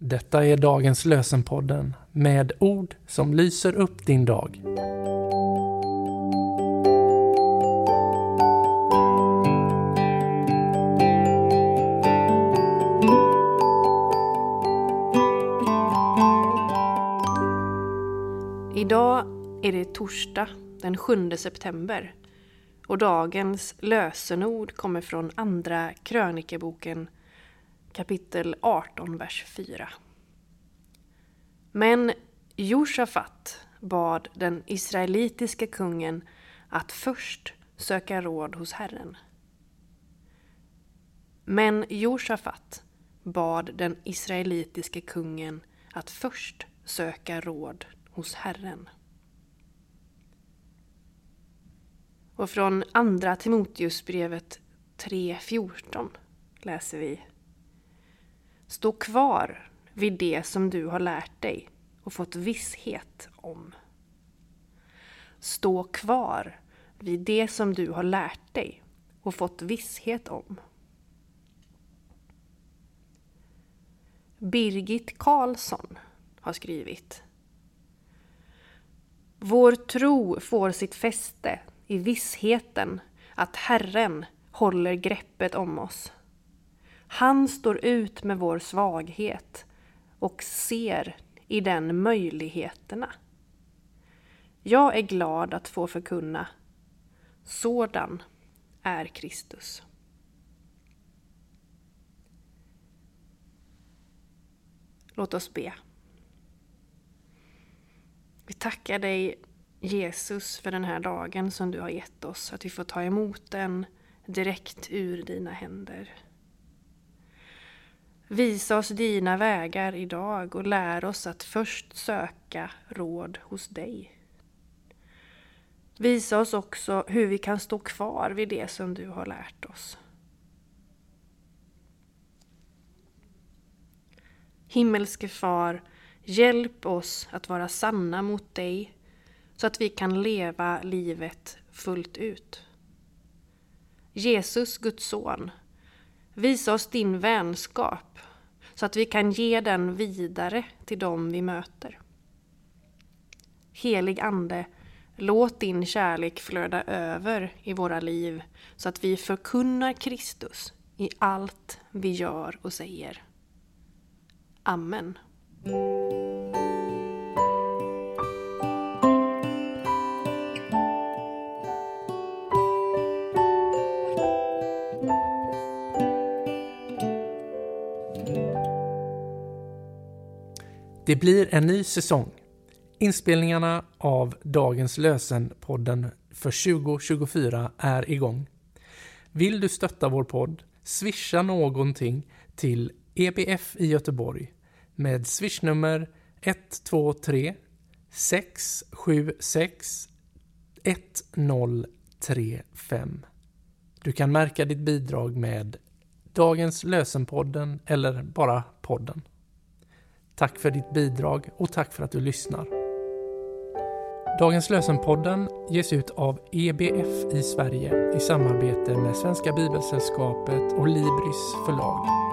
Detta är dagens lösenpodden med ord som lyser upp din dag. Idag är det torsdag den 7 september och dagens lösenord kommer från Andra krönikeboken kapitel 18, vers 4. Men Josafat bad den israelitiska kungen att först söka råd hos Herren. Men Josafat bad den israelitiska kungen att först söka råd hos Herren. Och från Andra Timoteusbrevet 3.14 läser vi Stå kvar vid det som du har lärt dig och fått visshet om. Stå kvar vid det som du har lärt dig och fått visshet om. Birgit Karlsson har skrivit Vår tro får sitt fäste i vissheten att Herren håller greppet om oss. Han står ut med vår svaghet och ser i den möjligheterna. Jag är glad att få förkunna. Sådan är Kristus. Låt oss be. Vi tackar dig Jesus för den här dagen som du har gett oss, att vi får ta emot den direkt ur dina händer. Visa oss dina vägar idag och lär oss att först söka råd hos dig. Visa oss också hur vi kan stå kvar vid det som du har lärt oss. Himmelske Far, hjälp oss att vara sanna mot dig så att vi kan leva livet fullt ut. Jesus, Guds son, visa oss din vänskap så att vi kan ge den vidare till dem vi möter. Helig Ande, låt din kärlek flöda över i våra liv så att vi förkunnar Kristus i allt vi gör och säger. Amen. Det blir en ny säsong. Inspelningarna av dagens lösenpodden för 2024 är igång. Vill du stötta vår podd? Swisha någonting till EBF i Göteborg med swishnummer 123 676 1035. Du kan märka ditt bidrag med Dagens lösenpodden eller bara podden. Tack för ditt bidrag och tack för att du lyssnar. Dagens lösenpodden ges ut av EBF i Sverige i samarbete med Svenska Bibelsällskapet och Libris förlag.